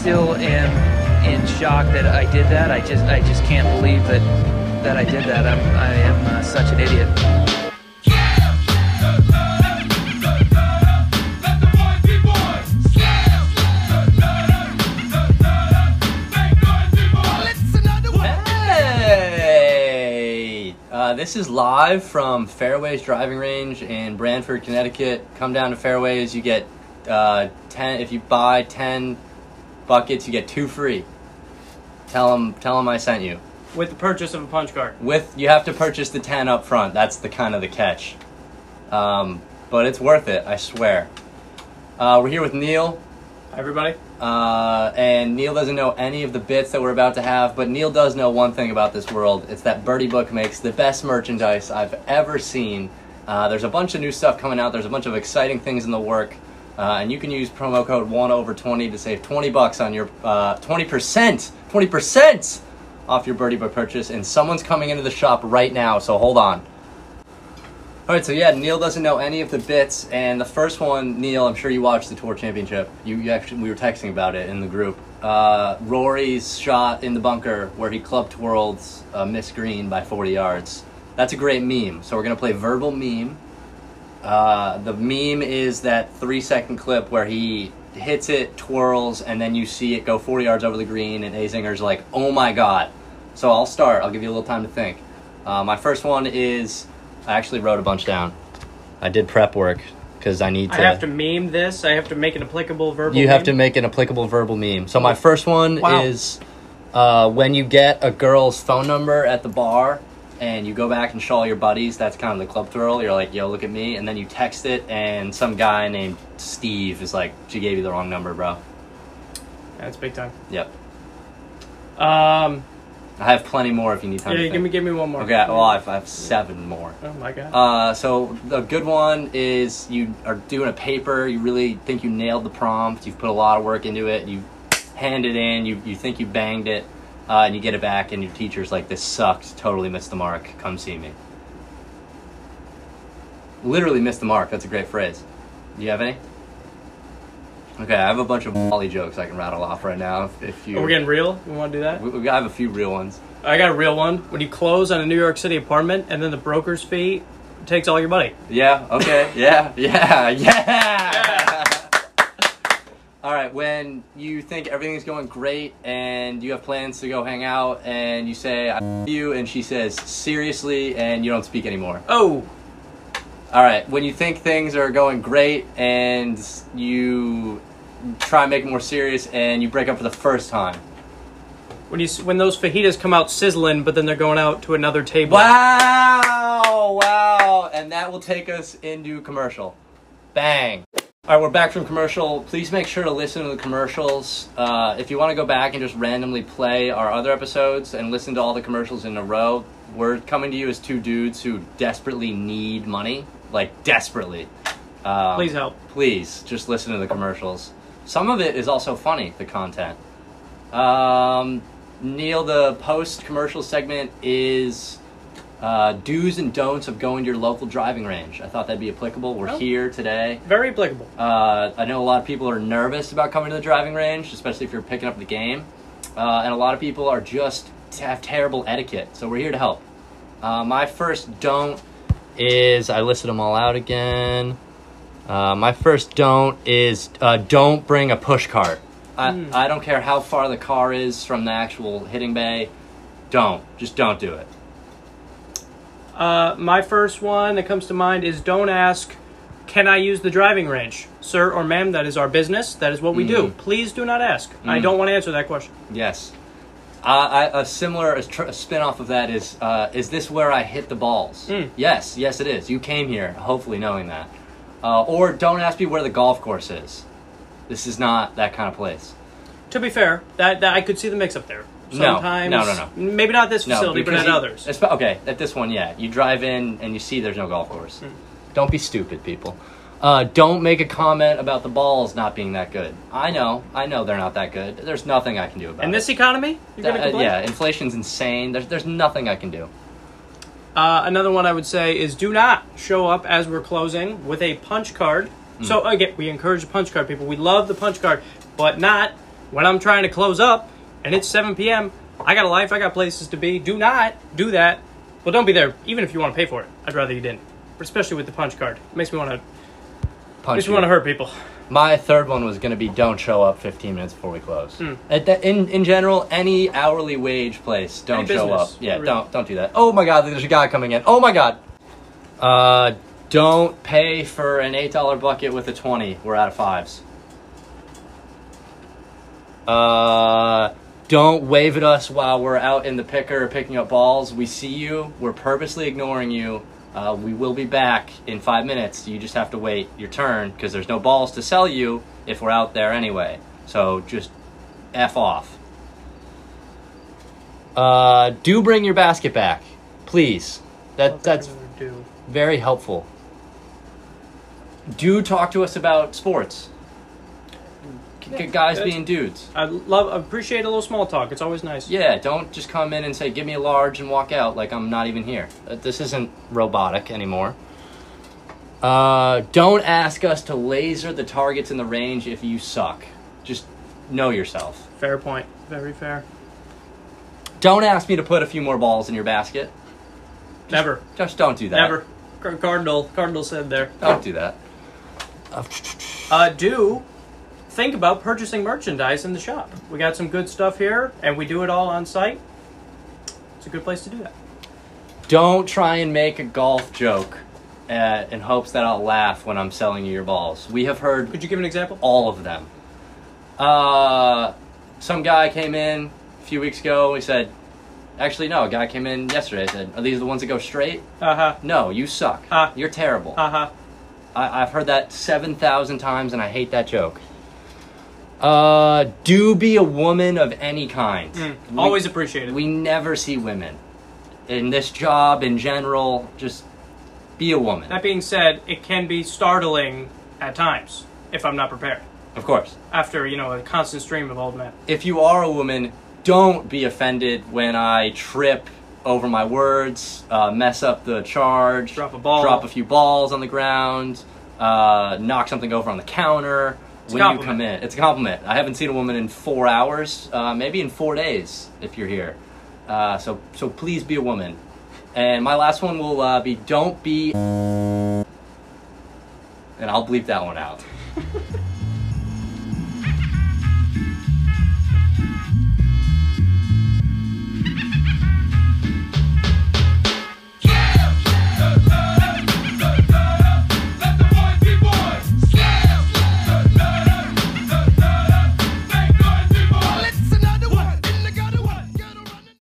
still am in shock that I did that. I just I just can't believe that that I did that. I'm, I am uh, such an idiot. Hey! Uh, this is live from Fairways Driving Range in Branford, Connecticut. Come down to Fairways, you get uh, 10, if you buy 10 buckets, you get two free. Tell them, tell them I sent you. with the purchase of a punch card. With, you have to purchase the 10 up front. That's the kind of the catch. Um, but it's worth it, I swear. Uh, we're here with Neal. Hi, everybody. Uh, and Neal doesn't know any of the bits that we're about to have, but Neal does know one thing about this world. It's that Birdie Book makes the best merchandise I've ever seen. Uh, there's a bunch of new stuff coming out. There's a bunch of exciting things in the work, uh, and you can use promo code one over twenty to save twenty bucks on your uh, twenty percent, twenty percent off your Birdie Book purchase. And someone's coming into the shop right now, so hold on. All right, so yeah, Neal doesn't know any of the bits, and the first one, Neal, I'm sure you watched the Tour Championship. You, you actually, we were texting about it in the group. Uh, Rory's shot in the bunker where he club twirls uh, Miss Green by 40 yards. That's a great meme. So we're gonna play verbal meme. Uh, the meme is that three second clip where he hits it, twirls, and then you see it go 40 yards over the green, and Azinger's like, "Oh my god!" So I'll start. I'll give you a little time to think. Uh, my first one is I actually wrote a bunch down. I did prep work because I need to. I have to meme this. I have to make an applicable verbal. you have meme. to make an applicable verbal meme. So my first one Wow. is uh, when you get a girl's phone number at the bar and you go back and show all your buddies. That's kind of the club twirl. You're like, "Yo, look at me," and then you text it, and some guy named Steve is like, "She gave you the wrong number, bro." That's big time. Yep. Um, I have plenty more if you need time. yeah, give me, give me one more. Okay, well, I have, I have seven more. Oh my god. Uh, so the good one is you are doing a paper. You really think you nailed the prompt. You've put a lot of work into it. You hand it in. You you think you banged it, uh, and you get it back, and your teacher's like, "This sucked. Totally missed the mark. Come see me." Literally missed the mark. That's a great phrase. Do you have any? Okay, I have a bunch of volley jokes I can rattle off right now. If, if you, Are we getting real? We want to do that? we, we I have a few real ones. I got a real one. When you close on a New York City apartment and then the broker's fee takes all your money. Yeah. Okay. Yeah. Yeah. Yeah. All right. When you think everything's going great and you have plans to go hang out and you say I love you and she says seriously and you don't speak anymore. Oh, All right. When you think things are going great and you try and make it more serious and you break up for the first time. when you when those fajitas come out sizzling, but then they're going out to another table. Wow! Wow! And that will take us into commercial. Bang! All right, we're back from commercial. Please make sure to listen to the commercials. Uh, if you want to go back and just randomly play our other episodes and listen to all the commercials in a row, we're coming to you as two dudes who desperately need money, like desperately. Um, Please help. Please just listen to the commercials. Some of it is also funny, the content. Um, Neal, the post commercial segment is uh, do's and don'ts of going to your local driving range. I thought that'd be applicable. We're Oh. here today. Very applicable. Uh, I know a lot of people are nervous about coming to the driving range, especially if you're picking up the game. Uh, and a lot of people are just have terrible etiquette. So we're here to help. Uh, my first don't is I listed them all out again. Uh, my first don't is uh, don't bring a push cart. I, Hmm. I don't care how far the car is from the actual hitting bay. Don't. Just don't do it. Uh, my first one that comes to mind is don't ask, "Can I use the driving range, sir or ma'am?" That is our business. That is what we do. Mm. Please do not ask. I Mm. don't want to answer that question. Yes. Uh, I, a similar a tr- a spin-off of that is uh, is this where I hit the balls? Mm. Yes, yes it is. You came here hopefully knowing that. Uh, or don't ask me where the golf course is. This is not that kind of place. To be fair, that, that I could see the mix up there. No. Sometimes, No, no, no. Maybe not this facility, but at you- others. okay, at this one, yeah. You drive in and you see there's no golf course. Hmm. Don't be stupid, people. Uh, don't make a comment about the balls not being that good. I know, I know they're not that good. There's nothing I can do about In it. this economy, Uh, yeah, inflation's insane. There's there's nothing I can do. Uh, another one I would say is do not show up as we're closing with a punch card. Hmm. So again, we encourage the punch card people. We love the punch card, but not when I'm trying to close up and it's 7 p.m., I got a life, I got places to be. Do not do that. Well, don't be there, even if you want to pay for it. I'd rather you didn't, especially with the punch card. It makes me want to Punch makes me want to hurt people. My third one was going to be don't show up 15 minutes before we close. Hmm. At the, in in general, any hourly wage place, don't Any show up. Yeah, really. don't don't do that. Oh my God, there's a guy coming in. Oh my God. Uh, don't pay for an eight dollar bucket with a twenty. We're out of fives. Uh, don't wave at us while we're out in the picker picking up balls. We see you. We're purposely ignoring you. Uh, we will be back in five minutes. You just have to wait your turn because there's no balls to sell you if we're out there anyway. So just f off. Uh, do bring your basket back, please. That that's very helpful. Do talk to us about sports. Yeah, guys being dudes. I love appreciate a little small talk. It's always nice. Yeah, don't just come in and say, give me a large and walk out like I'm not even here. Uh, This isn't robotic anymore. Uh, don't ask us to laser the targets in the range if you suck. Just know yourself. Fair point. Very fair. Don't ask me to put a few more balls in your basket. Never. Just don't do that. Never. Cardinal. Cardinal said there. Don't do that. Uh, do think about purchasing merchandise in the shop. We got some good stuff here, and we do it all on site. It's a good place to do that. Don't try and make a golf joke uh, in hopes that I'll laugh when I'm selling you your balls. We have heard Could you give an example? all of them. Uh, some guy came in a few weeks ago. He said, actually, no, a guy came in yesterday. I said, are these the ones that go straight? Uh huh. No, you suck. Ah. You're terrible. Uh huh. I, I've heard that 7,000 times and I hate that joke. Uh, do be a woman of any kind. We- Mm, Always appreciated. we never see women. In this job, in general, just be a woman. that being said, it can be startling at times if I'm not prepared. Of course. After you know a constant stream of old men. If you are a woman, don't be offended when I trip over my words, uh, mess up the charge, Drop a ball. drop a few balls on the ground, uh, knock something over on the counter. It's when you come in, it's a compliment. I haven't seen a woman in four hours, uh, maybe in four days if you're here. Uh, so, so please be a woman. And my last one will uh, be don't be, and I'll bleep that one out.